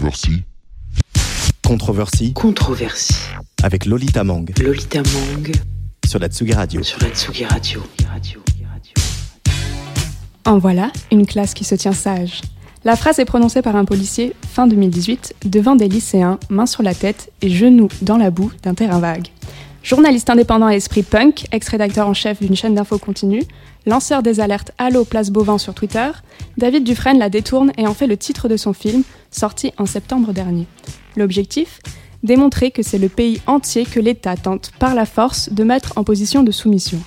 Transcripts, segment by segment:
Controversie. Controversie. Controversie. Avec Lolita Mang. Lolita Mang. Sur la Tsugi Radio. Sur la Tsugi Radio. Radio. En voilà une classe qui se tient sage. La phrase est prononcée par un policier fin 2018 devant des lycéens, main sur la tête et genoux dans la boue d'un terrain vague. Journaliste indépendant à esprit punk, ex-rédacteur en chef d'une chaîne d'infos continue, lanceur des alertes Allo Place Bovin sur Twitter, David Dufresne la détourne et en fait le titre de son film, sorti en septembre dernier. L'objectif? Démontrer que c'est le pays entier que l'État tente par la force de mettre en position de soumission.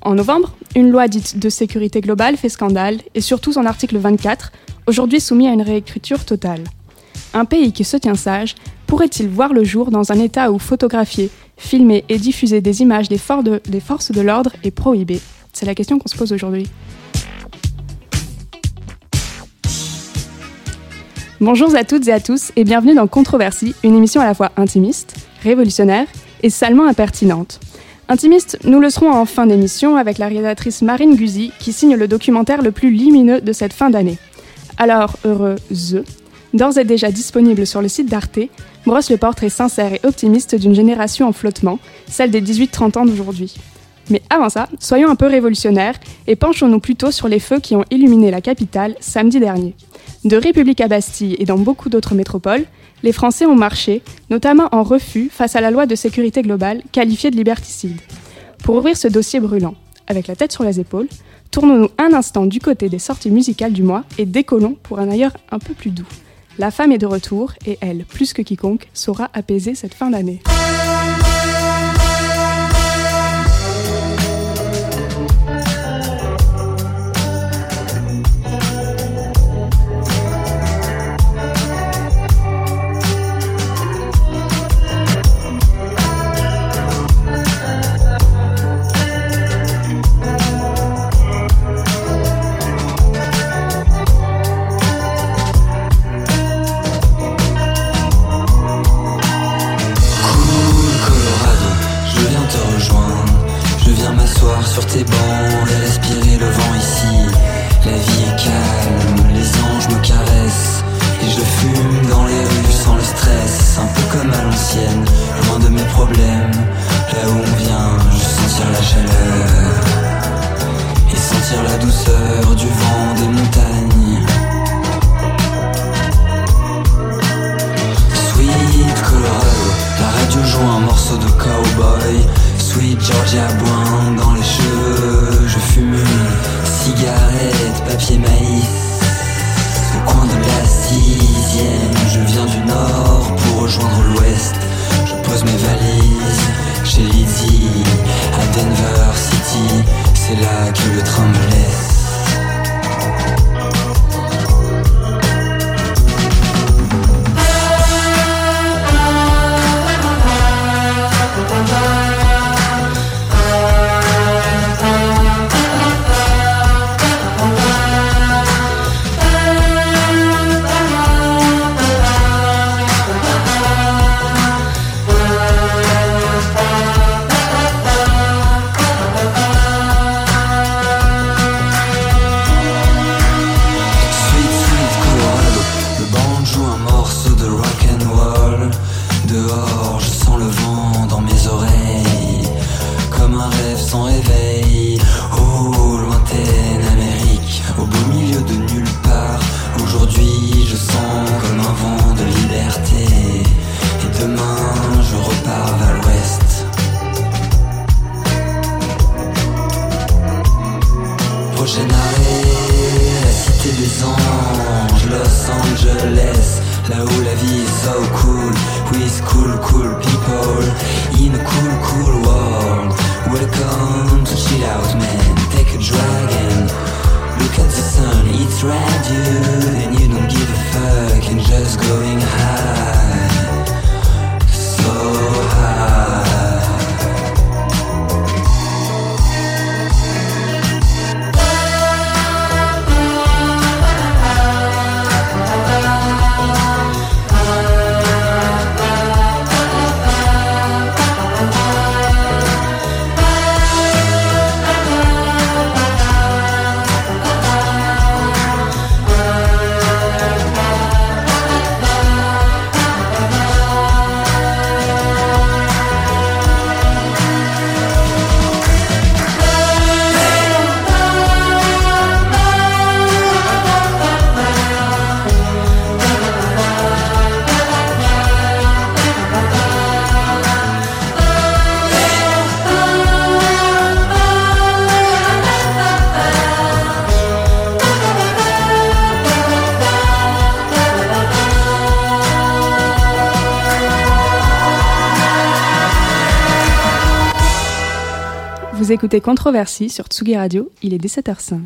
En novembre, une loi dite de sécurité globale fait scandale, et surtout son article 24, aujourd'hui soumis à une réécriture totale. Un pays qui se tient sage pourrait-il voir le jour dans un état où photographier, filmer et diffuser des images des, forces de l'ordre est prohibé C'est la question qu'on se pose aujourd'hui. Bonjour à toutes et à tous et bienvenue dans Controversie, une émission à la fois intimiste, révolutionnaire et salement impertinente. Intimiste, nous le serons en fin d'émission avec la réalisatrice Marine Guzy qui signe le documentaire le plus lumineux de cette fin d'année. Alors, heureuse, d'ores et déjà disponible sur le site d'Arte, brosse le portrait sincère et optimiste d'une génération en flottement, celle des 18-30 ans d'aujourd'hui. Mais avant ça, soyons un peu révolutionnaires et penchons-nous plutôt sur les feux qui ont illuminé la capitale samedi dernier. De République à Bastille et dans beaucoup d'autres métropoles, les Français ont marché, notamment en refus face à la loi de sécurité globale qualifiée de liberticide. Pour ouvrir ce dossier brûlant, avec la tête sur les épaules, tournons-nous un instant du côté des sorties musicales du mois et décollons pour un ailleurs un peu plus doux. La femme est de retour et elle, plus que quiconque, saura apaiser cette fin d'année. La douceur du vent des montagnes. Sweet Colorado, la radio joue un morceau de cowboy. Sweet Georgia Boin dans les cheveux, je fume une cigarette, papier maïs. Au coin de la sixième, je viens du nord pour rejoindre l'ouest. Je pose mes valises chez Lizzie à Denver City, c'est là que le train. Écoutez Controversie sur Tsugi Radio, il est 17h05.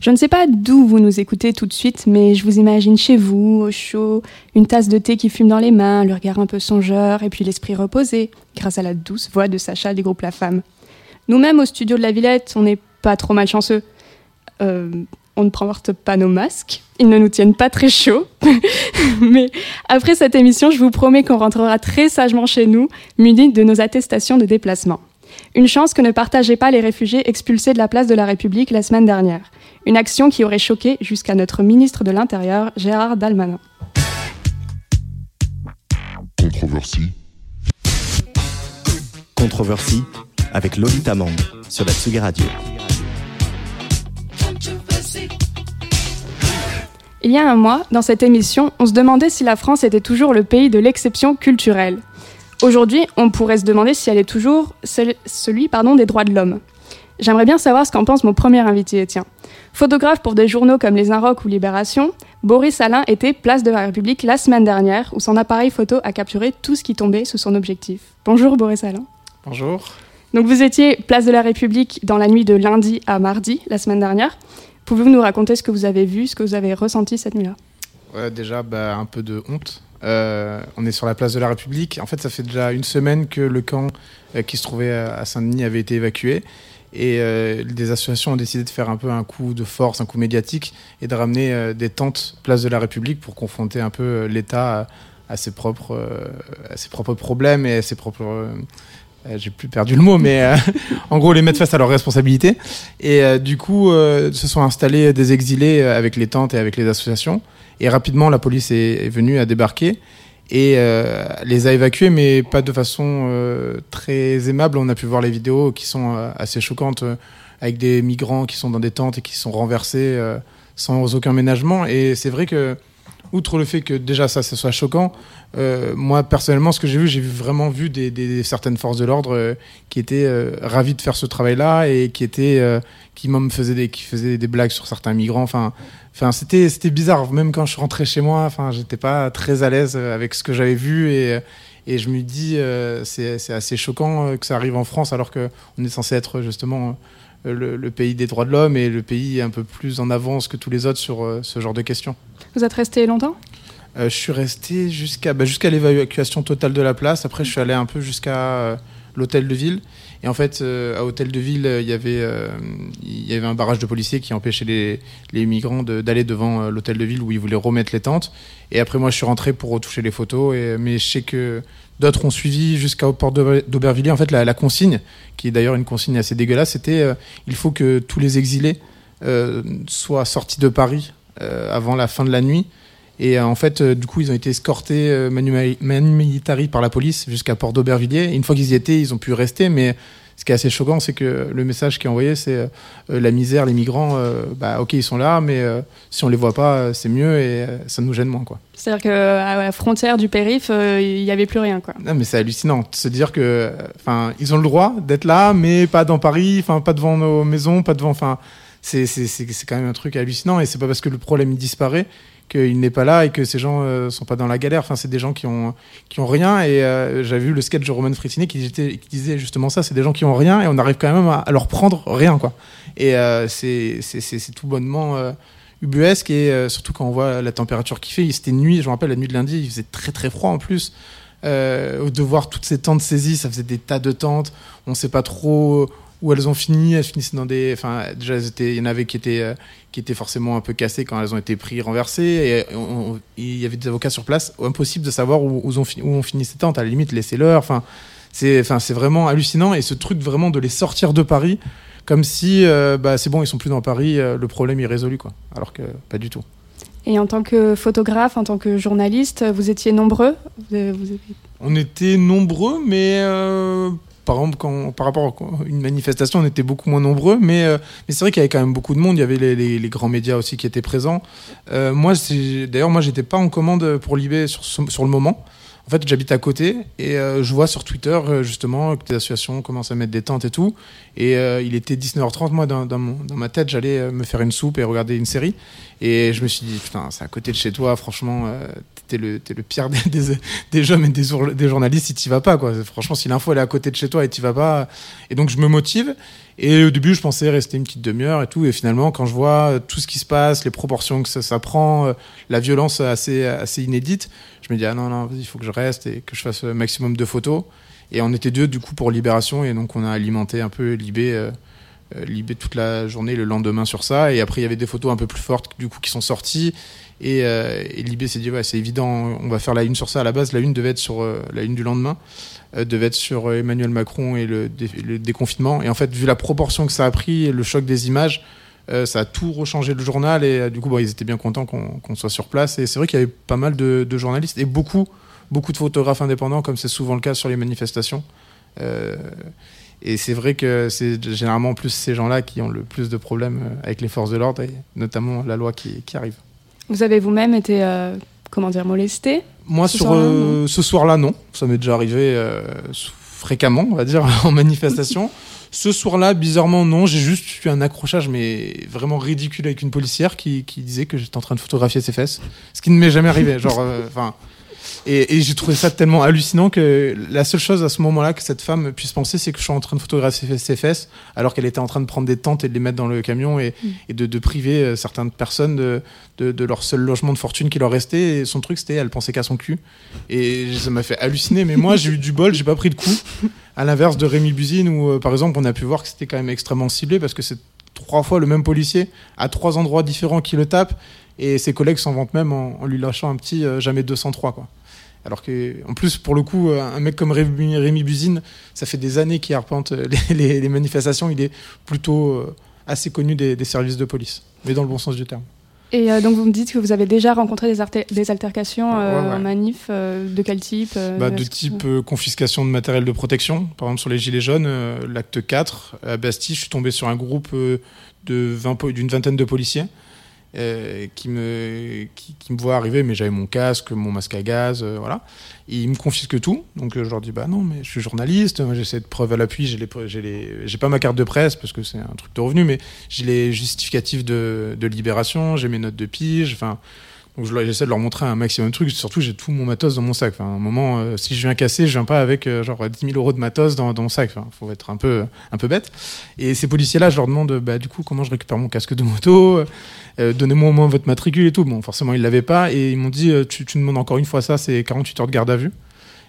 Je ne sais pas d'où vous nous écoutez tout de suite, mais je vous imagine chez vous, au chaud, une tasse de thé qui fume dans les mains, le regard un peu songeur, et puis l'esprit reposé, grâce à la douce voix de Sacha du groupe La Femme. Nous-mêmes, au studio de la Villette, on n'est pas trop malchanceux. Euh, on ne porte pas nos masques, ils ne nous tiennent pas très chaud. mais après cette émission, je vous promets qu'on rentrera très sagement chez nous, munis de nos attestations de déplacement. Une chance que ne partageaient pas les réfugiés expulsés de la place de la République la semaine dernière. Une action qui aurait choqué jusqu'à notre ministre de l'Intérieur, Gérard Dalmanin. Controversie. Controversie avec Lolita Mang sur la Tsugi Radio. Il y a un mois, dans cette émission, on se demandait si la France était toujours le pays de l'exception culturelle. Aujourd'hui, on pourrait se demander si elle est toujours celle- celui pardon, des droits de l'homme. J'aimerais bien savoir ce qu'en pense mon premier invité, tiens. Photographe pour des journaux comme Les Inrocks ou Libération, Boris Alain était place de la République la semaine dernière où son appareil photo a capturé tout ce qui tombait sous son objectif. Bonjour Boris Alain. Bonjour. Donc vous étiez place de la République dans la nuit de lundi à mardi la semaine dernière. Pouvez-vous nous raconter ce que vous avez vu, ce que vous avez ressenti cette nuit-là? Ouais, déjà, bah, un peu de honte. Euh, on est sur la place de la République. En fait, ça fait déjà une semaine que le camp euh, qui se trouvait à Saint-Denis avait été évacué. Et euh, des associations ont décidé de faire un peu un coup de force, un coup médiatique, et de ramener des tentes place de la République pour confronter un peu l'État à, à ses propres problèmes et à ses propres. Euh, J'ai plus perdu le mot, mais euh, en gros, les mettre face à leurs responsabilités. Et euh, du coup, se sont installés des exilés avec les tentes et avec les associations. Et rapidement, la police est, venue à débarquer et les a évacués, mais pas de façon très aimable. On a pu voir les vidéos qui sont assez choquantes, avec des migrants qui sont dans des tentes et qui sont renversés sans aucun ménagement. Et c'est vrai que, outre le fait que déjà ça, ça soit choquant, euh, moi personnellement, ce que j'ai vu, j'ai vraiment vu des, certaines forces de l'ordre euh, qui étaient euh, ravis de faire ce travail-là et qui étaient, qui même faisaient des, qui faisaient des blagues sur certains migrants. Enfin, c'était c'était bizarre. Même quand je rentré chez moi, enfin, j'étais pas très à l'aise avec ce que j'avais vu et je me dis c'est assez choquant que ça arrive en France alors que on est censé être justement le, pays des droits de l'homme et le pays un peu plus en avance que tous les autres sur ce genre de questions. Vous êtes resté longtemps? Je suis resté jusqu'à bah, jusqu'à l'évacuation totale de la place. Après, je suis allé un peu jusqu'à euh, l'hôtel de ville. Et en fait, euh, à hôtel de ville, euh, il y avait euh, y avait un barrage de policiers qui empêchait les, migrants d'aller devant euh, l'hôtel de ville où ils voulaient remettre les tentes. Et après, moi, je suis rentré pour retoucher les photos. Mais je sais que d'autres ont suivi jusqu'à port d'Auber- d'Aubervilliers. En fait, la, la consigne, qui est d'ailleurs une consigne assez dégueulasse, c'était euh, il faut que tous les exilés euh, soient sortis de Paris euh, avant la fin de la nuit. Et euh, en fait, euh, du coup, ils ont été escortés euh, manu, manu militari par la police jusqu'à Port d'Aubervilliers. Une fois qu'ils y étaient, ils ont pu rester. Mais ce qui est assez choquant, c'est que le message qui est envoyé, c'est euh, la misère, les migrants, euh, bah, ok, ils sont là, mais euh, si on les voit pas, c'est mieux et ça nous gêne moins. Quoi. C'est-à-dire qu'à la frontière du périph', il n'y avait plus rien, quoi. Non, mais c'est hallucinant de se dire que, enfin, ils ont le droit d'être là, mais pas dans Paris, enfin, pas devant nos maisons, pas devant, enfin, c'est quand même un truc hallucinant et c'est pas parce que le problème disparaît qu'il n'est pas là et que ces gens euh, sont pas dans la galère. Enfin, c'est des gens qui ont qui ont rien et euh, j'avais vu le sketch de Roman Fritini qui, disait justement ça. C'est des gens qui ont rien et on arrive quand même à, leur prendre rien, quoi. Et euh, c'est tout bonnement. euh, ubuesque et surtout quand on voit la température qu'il fait, c'était nuit, je me rappelle la nuit de lundi, il faisait très très froid en plus. De voir toutes ces tentes saisies, ça faisait des tas de tentes. On sait pas trop où elles ont fini. Elles finissaient dans des. Enfin, déjà, il y en avait qui étaient, euh, qui étaient forcément un peu cassées quand elles ont été prises, renversées. Et il y avait des avocats sur place. Impossible de savoir où, où ont, fini, où ont fini ces tentes. À la limite, laissez-leur. Enfin, c'est enfin, vraiment hallucinant. Et ce truc vraiment de les sortir de Paris, comme si euh, bah, c'est bon, ils sont plus dans Paris, euh, le problème est résolu. Quoi. Alors que pas du tout. Et en tant que photographe, en tant que journaliste, vous étiez nombreux? Vous- vous avez- On était nombreux, mais euh, par exemple, par rapport à une manifestation, on était beaucoup moins nombreux. Mais, euh, mais c'est vrai qu'il y avait quand même beaucoup de monde. Il y avait les, grands médias aussi qui étaient présents. Euh, moi, d'ailleurs, moi, j'étais pas en commande pour ce- sur le moment. En fait, j'habite à côté et euh, je vois sur Twitter euh, justement que des associations commencent à mettre des tentes et tout. Et euh, il était 19h30. Moi, dans, dans, mon- dans ma tête, j'allais euh, me faire une soupe et regarder une série. Et je me suis dit, putain, c'est à côté de chez toi, franchement, euh, t'es le, t'es le pire des, des, des jeunes et des, des journalistes si t'y vas pas, quoi. Franchement, si l'info elle est à côté de chez toi et t'y vas pas. Et donc, je me motive. Et au début, je pensais rester une petite demi-heure et tout. Et finalement, quand je vois euh, tout ce qui se passe, les proportions que ça, ça prend, euh, la violence assez, assez inédite, je me dis, ah non, non, il faut que je reste et que je fasse le maximum de photos. Et on était deux, du coup, pour Libération. Et donc, on a alimenté un peu Libé, euh, Libé toute la journée, le lendemain sur ça. Et après, il y avait des photos un peu plus fortes, du coup, qui sont sorties. Et, euh, et Libé s'est dit, ouais, c'est évident, on va faire la une sur ça. À la base, la une devait être sur euh, la une du lendemain, euh, devait être sur euh, Emmanuel Macron et le, dé- le déconfinement. Et en fait, vu la proportion que ça a pris, le choc des images, ça a tout rechangé le journal. Et du coup, ils étaient bien contents qu'on soit sur place. Et c'est vrai qu'il y avait pas mal de, journalistes et beaucoup, beaucoup de photographes indépendants, comme c'est souvent le cas sur les manifestations. Et c'est vrai que c'est généralement plus ces gens-là qui ont le plus de problèmes avec les forces de l'ordre et notamment la loi qui arrive. Vous avez vous-même été, euh, comment dire, molesté Moi, Ce sur soir-là, euh, ce soir-là, non. Ça m'est déjà arrivé euh, fréquemment, on va dire, en manifestation. ce soir-là, bizarrement, non. J'ai juste eu un accrochage, mais vraiment ridicule avec une policière qui, qui disait que j'étais en train de photographier ses fesses. Ce qui ne m'est jamais arrivé. Genre, euh, enfin. Et et j'ai trouvé ça tellement hallucinant que la seule chose à ce moment-là que cette femme puisse penser, c'est que je suis en train de photographier ses fesses, alors qu'elle était en train de prendre des tentes et de les mettre dans le camion et, et de, de priver euh, certaines personnes de, de, de leur seul logement de fortune qui leur restait. Et son truc, c'était elle pensait qu'à son cul. Et ça m'a fait halluciner. Mais moi, j'ai eu du bol, j'ai pas pris de coup. À l'inverse de Rémi Buzine, où euh, par exemple, on a pu voir que c'était quand même extrêmement ciblé parce que c'est trois fois le même policier à trois endroits différents qui le tape. Et ses collègues s'en vantent même en, en lui lâchant un petit euh, jamais 203. Quoi. Alors que, en plus, pour le coup, euh, un mec comme Rémi, Rémi Buzine, ça fait des années qu'il arpente euh, les, les- les manifestations. Il est plutôt euh, assez connu des, des services de police, mais dans le bon sens du terme. Et euh, donc vous me dites que vous avez déjà rencontré des, altercations euh, Ouais, ouais. en manif, euh, de quel type Bah, de type confiscation de matériel de protection. Par exemple, sur les Gilets jaunes, l'acte 4, à Bastille, je suis tombé sur un groupe de 20 po- d'une vingtaine de policiers euh, qui, me, qui, voient arriver, mais j'avais mon casque, mon masque à gaz, euh, voilà. Et ils me confisquent tout. Donc euh, je leur dis, bah non, mais je suis journaliste, j'ai cette preuve à l'appui, j'ai pas ma carte de presse parce que c'est un truc de revenu, mais j'ai les justificatifs de, libération, j'ai mes notes de pige, enfin. Donc j'essaie de leur montrer un maximum de trucs. Surtout, j'ai tout mon matos dans mon sac. Enfin, à un moment, si je viens casser, je viens pas avec genre 10 000 euros de matos dans, mon sac. Enfin, faut être un peu bête. Et ces policiers-là, je leur demande, bah, du coup, comment je récupère mon casque de moto? Euh, Donnez-moi au moins votre matricule et tout. Bon, forcément, ils l'avaient pas. Et ils m'ont dit, euh, tu, tu demandes encore une fois ça, c'est 48 heures de garde à vue.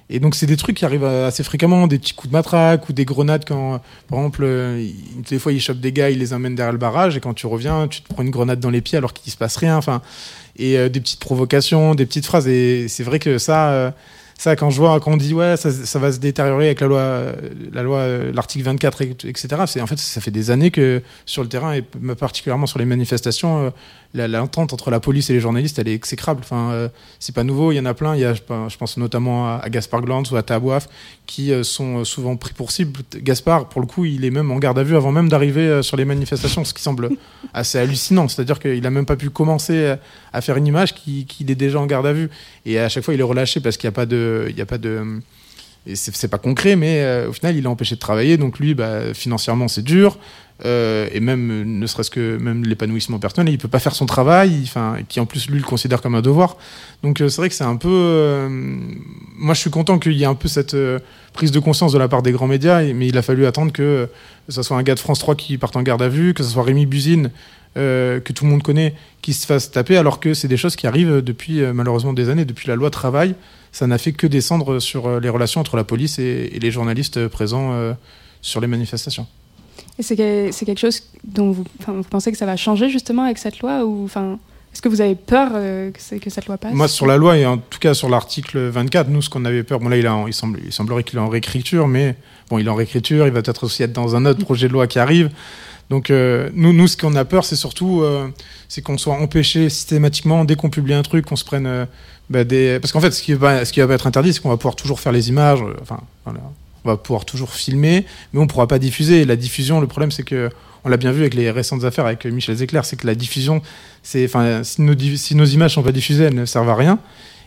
Et donc, c'est des trucs qui arrivent assez fréquemment, des petits coups de matraque ou des grenades quand, par exemple, euh, des fois, ils chopent des gars, ils les emmènent derrière le barrage et quand tu reviens, tu te prends une grenade dans les pieds alors qu'il se passe rien. Enfin, et euh, des petites provocations, des petites phrases. Et c'est vrai que ça, euh, ça quand je vois, quand on dit ouais, ça, ça va se détériorer avec la loi, la loi, euh, l'article 24, et- etc. C'est en fait, ça fait des années que sur le terrain et particulièrement sur les manifestations, euh, l'entente entre la police et les journalistes, elle est exécrable. Enfin, euh, c'est pas nouveau. Il y en a plein. Il y a, je pense- notamment à, à Gaspard Glantz ou à Tabouaf qui euh, sont euh, souvent pris pour cible. Gaspard, pour le coup, il est même en garde à vue avant même d'arriver euh, sur les manifestations, ce qui semble assez hallucinant. C'est-à-dire qu'il a même pas pu commencer à faire une image qui- qu'il est déjà en garde à vue. Et à chaque fois, il est relâché parce qu'il n'y a pas de, il y a pas de, c'est pas concret, mais au final, il est empêché de travailler. Donc lui, bah, financièrement, c'est dur. Euh, et même, euh, ne serait-ce que même l'épanouissement personnel, il peut pas faire son travail. Enfin, qui en plus lui le considère comme un devoir. Donc euh, c'est vrai que c'est un peu. moi, je suis content qu'il y ait un peu cette prise de conscience de la part des grands médias, mais il a fallu attendre que ce soit un gars de France 3 qui parte en garde à vue, que ce soit Rémi Buzine, que tout le monde connaît, qui se fasse taper, alors que c'est des choses qui arrivent depuis malheureusement des années, depuis la loi travail. Ça n'a fait que descendre sur les relations entre la police et, les journalistes présents sur les manifestations. Et c'est que- c'est quelque chose dont vous, pensez que ça va changer justement avec cette loi est-ce que vous avez peur euh, que, cette loi passe? Moi, sur la loi, et en tout cas sur l'article 24, nous, ce qu'on avait peur, bon là, il, semble, il semblerait qu'il est en réécriture, mais bon, il est en réécriture, il va peut-être aussi être dans un autre projet de loi qui arrive. Donc, euh, nous, ce qu'on a peur, c'est surtout euh, qu'on soit empêché systématiquement, dès qu'on publie un truc, qu'on se prenne bah, des... Parce qu'en fait, ce qui, va, ce qui va pas être interdit, c'est qu'on va pouvoir toujours faire les images, enfin, voilà, on va pouvoir toujours filmer, mais on pourra pas diffuser. La diffusion, le problème, c'est que on l'a bien vu avec les récentes affaires avec Michel Zecler, c'est que la diffusion, c'est, enfin, si nos, si nos images sont pas diffusées, elles ne servent à rien.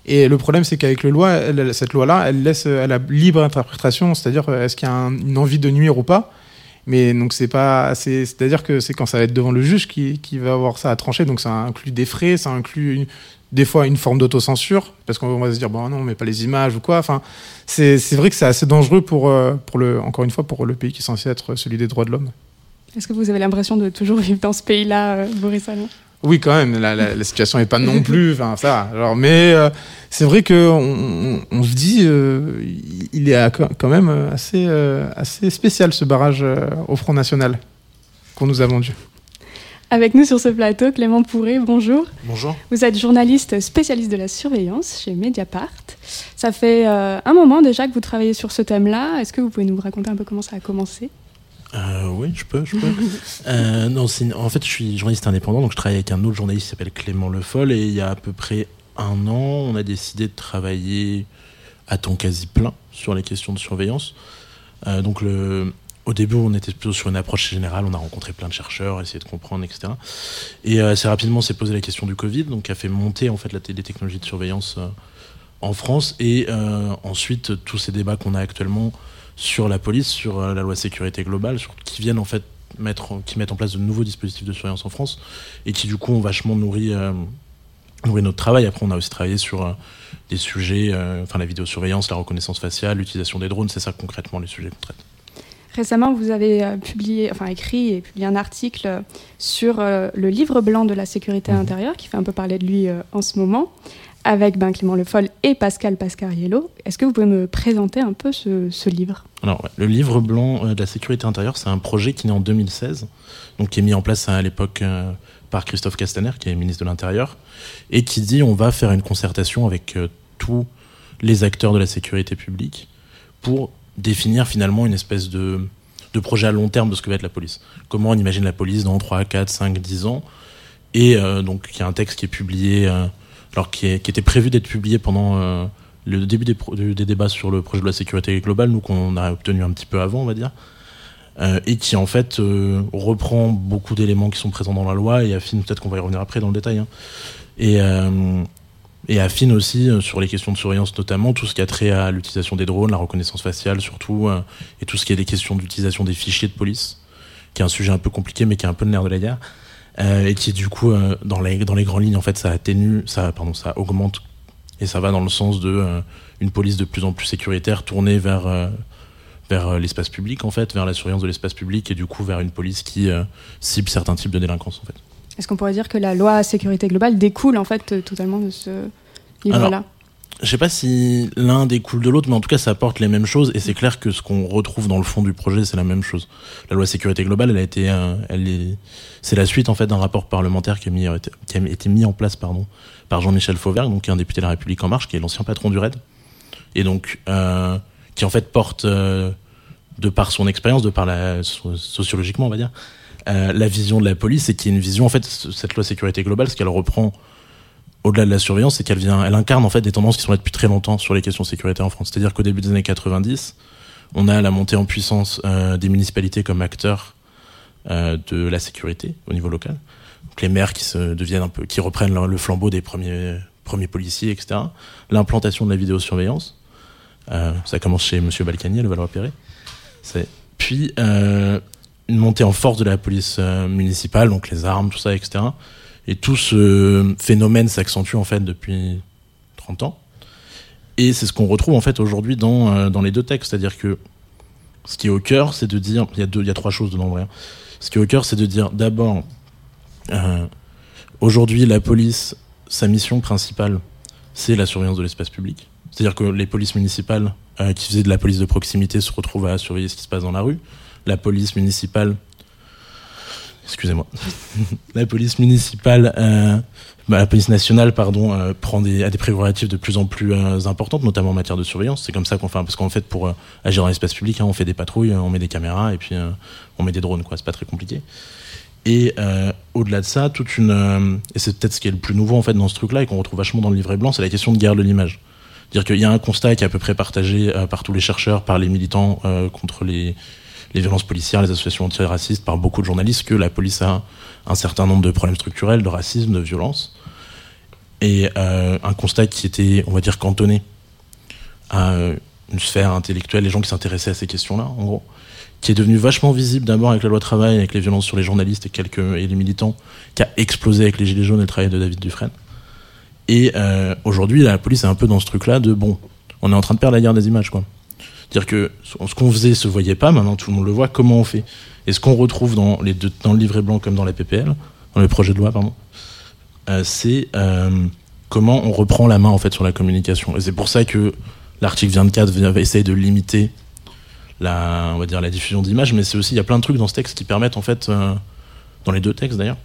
Et le problème, c'est qu'avec le loi, cette loi-là, elle laisse à la libre interprétation, c'est-à-dire euh, est-ce qu'il y a un- une envie de nuire ou pas. Mais donc c'est pas, c'est, c'est-à-dire que c'est quand ça va être devant le juge qui, qui va avoir ça à trancher. Donc ça inclut des frais, ça inclut une- des fois une forme d'autocensure, parce qu'on va se dire bon non, mais pas les images ou quoi. Enfin, c'est, vrai que c'est assez dangereux pour, euh, pour le, encore une fois, pour le pays qui est censé être celui des droits de l'homme. Est-ce que vous avez l'impression de toujours vivre dans ce pays-là, euh, Boris Allon Oui, quand même. La, la, la situation n'est pas non plus. Enfin, ça. Alors, mais euh, c'est vrai que on, on se dit, euh, il est quand même assez, euh, assez spécial ce barrage au Front National qu'on nous a vendu. Avec nous sur ce plateau, Clément Pourré, bonjour. Bonjour. Vous êtes journaliste spécialiste de la surveillance chez Mediapart. Ça fait euh, un moment déjà que vous travaillez sur ce thème-là. Est-ce que vous pouvez nous raconter un peu comment ça a commencé? Euh, oui, je peux, je peux. Euh, non, en fait, je suis journaliste indépendant, donc je travaille avec un autre journaliste qui s'appelle Clément Le Foll, et il y a à peu près un an, on a décidé de travailler à temps quasi plein sur les questions de surveillance. Euh, donc, le, au début, on était plutôt sur une approche générale, on a rencontré plein de chercheurs, essayé de comprendre, etc. Et euh, assez rapidement, s'est posé la question du Covid, qui a fait monter en fait la, les technologies de surveillance euh, en France, et euh, ensuite tous ces débats qu'on a actuellement sur la police, sur la loi sécurité globale, qui viennent en fait mettre, qui mettent en place de nouveaux dispositifs de surveillance en France et qui du coup ont vachement nourri, notre travail. Après, on a aussi travaillé sur des sujets, enfin la vidéosurveillance, la reconnaissance faciale, l'utilisation des drones, c'est ça concrètement les sujets qu'on traite. Récemment, vous avez euh, publié, enfin écrit et publié un article euh, sur euh, le livre blanc de la sécurité Mhm. intérieure, qui fait un peu parler de lui en ce moment, avec ben, Clément Le Foll et Pascal Pascariello. Est-ce que vous pouvez me présenter un peu ce, ce livre? Alors, ouais, le livre blanc de la sécurité intérieure, c'est un projet qui est né en 2016, donc qui est mis en place à l'époque euh, par Christophe Castaner, qui est ministre de l'Intérieur, et qui dit on va faire une concertation avec euh, tous les acteurs de la sécurité publique pour définir finalement une espèce de, de projet à long terme de ce que va être la police. Comment on imagine la police dans 3, 4, 5, 10 ans. Et euh, donc, il y a un texte qui est publié, euh, alors qui, était prévu d'être publié pendant euh, le début des, des débats sur le projet de la sécurité globale, nous qu'on a obtenu un petit peu avant, on va dire, et qui en fait reprend beaucoup d'éléments qui sont présents dans la loi et affine, peut-être qu'on va y revenir après dans le détail, hein, et, et affine aussi euh, sur les questions de surveillance notamment tout ce qui a trait à l'utilisation des drones, la reconnaissance faciale surtout, euh, et tout ce qui est des questions d'utilisation des fichiers de police, qui est un sujet un peu compliqué mais qui est un peu le nerf de la guerre. Euh, et qui du coup dans les dans les grandes lignes en fait ça atténue ça pardon ça augmente et ça va dans le sens de euh, une police de plus en plus sécuritaire tournée vers vers l'espace public en fait vers la surveillance de l'espace public et du coup vers une police qui cible certains types de délinquance en fait Est-ce qu'on pourrait dire que la loi sécurité globale découle en fait totalement de ce livre-là je sais pas si l'un découle de l'autre mais en tout cas ça apporte les mêmes choses et c'est clair que ce qu'on retrouve dans le fond du projet c'est la même chose. La loi sécurité globale elle a été euh, elle est c'est la suite en fait d'un rapport parlementaire qui a, mis, qui a été mis en place pardon par Jean-Michel Fauvergue donc qui est un député de la République en marche qui est l'ancien patron du RAID et donc euh, qui en fait porte euh, de par son expérience de par la so- sociologiquement on va dire euh, la vision de la police et qui est une vision en fait cette loi sécurité globale ce qu'elle reprend au-delà de la surveillance c'est qu'elle vient elle incarne en fait des tendances qui sont là depuis très longtemps sur les questions de sécurité en France. C'est-à-dire qu'au début des années 90 on a la montée en puissance euh, des municipalités comme acteurs euh, de la sécurité au niveau local. Donc les maires qui se deviennent un peu qui reprennent le, flambeau des premiers policiers etc l'implantation de la vidéosurveillance euh, ça commence chez Monsieur Balkany, le Valois-Perret. Puis une montée en force de la police euh, municipale, donc les armes, tout ça, etc. Et tout ce phénomène s'accentue en fait depuis 30 ans. Et c'est ce qu'on retrouve en fait aujourd'hui dans, euh, dans les deux textes, c'est-à-dire que ce qui est au cœur, c'est de dire, il y a y a trois choses dedans, vrai. Ce qui est au cœur, c'est de dire d'abord, euh, aujourd'hui, la police, sa mission principale, c'est la surveillance de l'espace public. C'est-à-dire que les polices municipales qui faisaient de la police de proximité se retrouvent à surveiller ce qui se passe dans la rue. La police municipale. Excusez-moi. la police municipale. euh, bah, la police nationale, pardon, euh, prend des, a des prérogatives de plus en plus euh, importantes, notamment en matière de surveillance. C'est comme ça qu'on fait, parce qu'en fait, pour agir dans l'espace public, hein, on fait des patrouilles, on met des caméras et puis on met des drones, quoi. C'est pas très compliqué. Et au-delà de ça, toute une, et c'est peut-être ce qui est le plus nouveau en fait dans ce truc-là et qu'on retrouve vachement dans le livret blanc, c'est la question de guerre de l'image. Dire qu'il y a un constat qui est à peu près partagé par tous les chercheurs, par les militants contre les, les violences policières, les associations antiracistes, par beaucoup de journalistes, que la police a un certain nombre de problèmes structurels, de racisme, de violence. Et euh, un constat qui était, on va dire, cantonné à euh, une sphère intellectuelle, les gens qui s'intéressaient à ces questions-là, en gros, qui est devenu vachement visible d'abord avec la loi travail, avec les violences sur les journalistes et, quelques, les militants, qui a explosé avec les Gilets jaunes et le travail de David Dufresne. Et euh, aujourd'hui, la police est un peu dans ce truc-là de bon, on est en train de perdre la guerre des images, quoi. Dire que ce qu'on faisait se voyait pas, maintenant tout le monde le voit, comment on fait? Et ce qu'on retrouve dans, les deux, dans le livret blanc comme dans la PPL, dans le projet de loi, pardon, euh, c'est euh, comment on reprend la main en fait sur la communication? Et c'est pour ça que l'article 24 vient- essaye de limiter la, on va dire, la diffusion d'images, mais c'est aussi, il y a plein de trucs dans ce texte qui permettent en fait, euh, dans les deux textes d'ailleurs,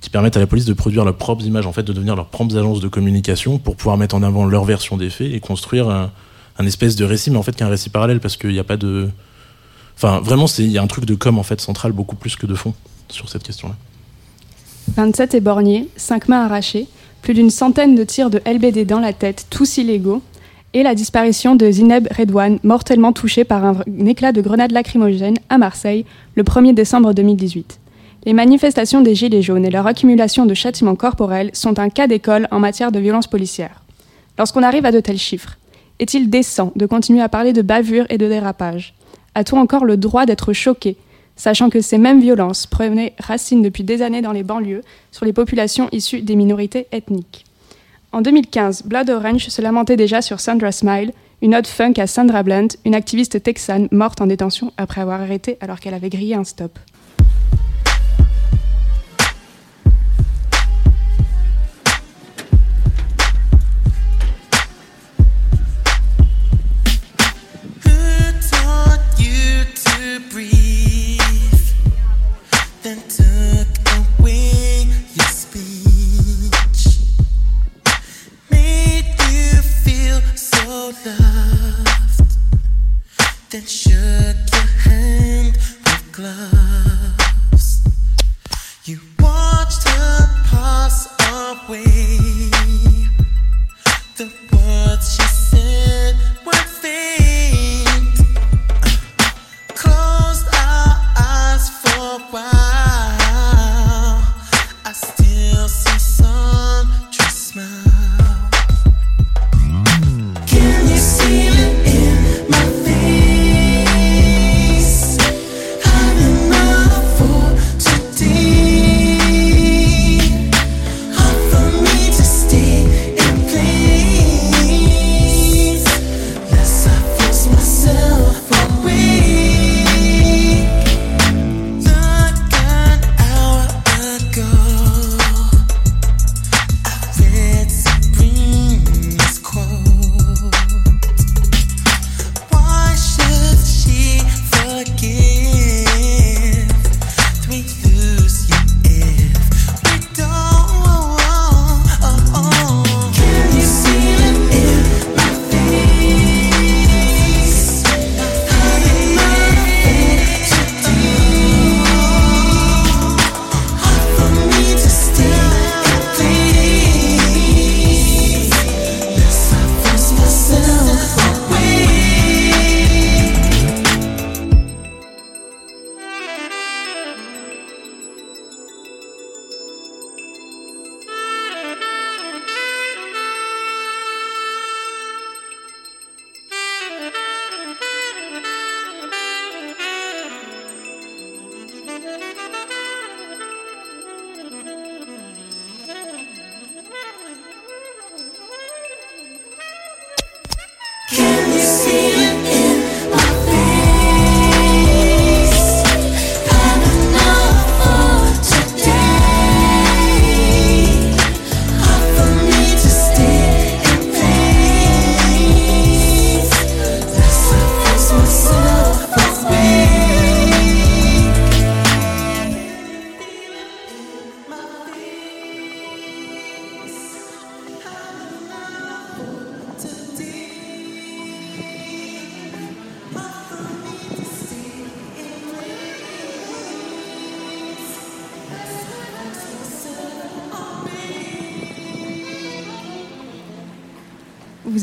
qui permettent à la police de produire leurs propres images, en fait, de devenir leurs propres agences de communication pour pouvoir mettre en avant leur version des faits et construire un, espèce de récit, mais en fait, qu'un récit parallèle parce qu'il n'y a pas de. Enfin, vraiment, il y a un truc de com en fait central beaucoup plus que de fond sur cette question-là. 27 éborgnés, 5 mains arrachées, plus d'une centaine de tirs de LBD dans la tête, tous illégaux, et la disparition de Zineb Redouane, mortellement touchée par un, un éclat de grenade lacrymogène à Marseille le 1er décembre 2018. Les manifestations des Gilets jaunes et leur accumulation de châtiments corporels sont un cas d'école en matière de violence policière. Lorsqu'on arrive à de tels chiffres, est-il décent de continuer à parler de bavure et de dérapage? A-t-on encore le droit d'être choqué sachant que ces mêmes violences prenaient racine depuis des années dans les banlieues sur les populations issues des minorités ethniques? En 2015, Blood Orange se lamentait déjà sur Sandra Smile, une ode funk à Sandra Blunt, une activiste texane morte en détention après avoir arrêté alors qu'elle avait grillé un stop.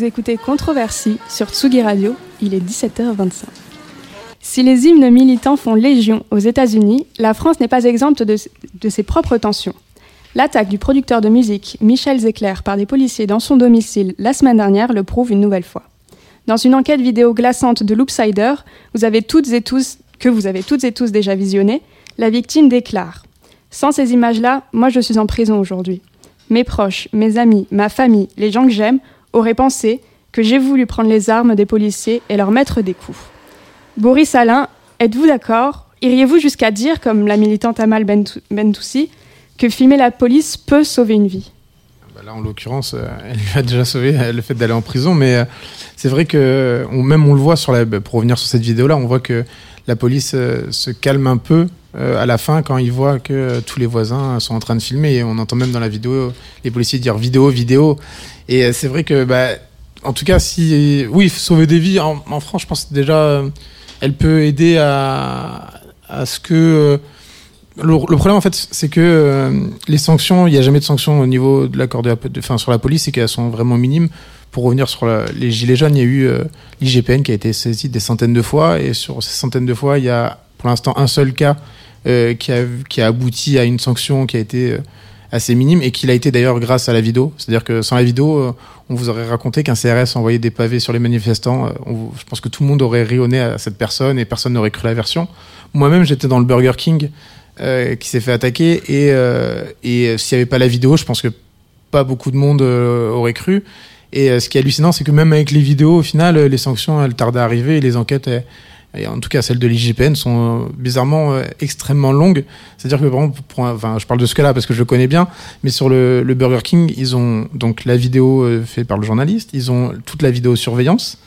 Écoutez Controversie sur Tsugi Radio, il est 17h25. Si les hymnes militants font légion aux États-Unis, la France n'est pas exempte de, de ses propres tensions. L'attaque du producteur de musique Michel Zecler par des policiers dans son domicile la semaine dernière le prouve une nouvelle fois. Dans une enquête vidéo glaçante de Loopsider, vous avez toutes et tous, que vous avez toutes et tous déjà visionné, la victime déclare Sans ces images-là, moi je suis en prison aujourd'hui. Mes proches, mes amis, ma famille, les gens que j'aime auraient pensé que j'ai voulu prendre les armes des policiers et leur mettre des coups. Boris Alain, êtes-vous d'accord? Iriez-vous jusqu'à dire, comme la militante Amal Bentou- Bentoussi, que filmer la police peut sauver une vie? Bah là, en l'occurrence, euh, elle lui a déjà sauvé euh, le fait d'aller en prison, mais euh, c'est vrai que même on le voit sur la, pour revenir sur cette vidéo-là, on voit que la police se calme un peu euh, à la fin quand ils voient que euh, tous les voisins sont en train de filmer et on entend même dans la vidéo les policiers dire vidéo, vidéo. Et euh, c'est vrai que, bah, en tout cas, si oui, sauver des vies en, en France, je pense déjà, elle peut aider à, ce que le, problème en fait c'est que les sanctions il n'y a jamais de sanctions au niveau de l'accord de, sur la police et qu'elles sont vraiment minimes pour revenir sur les gilets jaunes il y a eu l'IGPN qui a été saisi des centaines de fois et sur ces centaines de fois il y a pour l'instant un seul cas euh, qui, a, qui a abouti à une sanction qui a été euh, assez minime et qui l'a été d'ailleurs grâce à la vidéo c'est à dire que sans la vidéo euh, on vous aurait raconté qu'un CRS envoyait des pavés sur les manifestants euh, je pense que tout le monde aurait rionné à cette personne et personne n'aurait cru la version moi-même j'étais dans le Burger King euh, qui s'est fait attaquer et, euh, et s'il n'y avait pas la vidéo, je pense que pas beaucoup de monde aurait cru. Et ce qui est hallucinant, c'est que même avec les vidéos, au final, les sanctions, elles tardent à arriver et les enquêtes, et en tout cas celles de l'IGPN, sont euh, bizarrement euh, extrêmement longues. C'est-à-dire que, par enfin, je parle de ce cas-là parce que je le connais bien, mais sur le, Burger King, ils ont donc la vidéo euh, faite par le journaliste, ils ont toute la vidéosurveillance,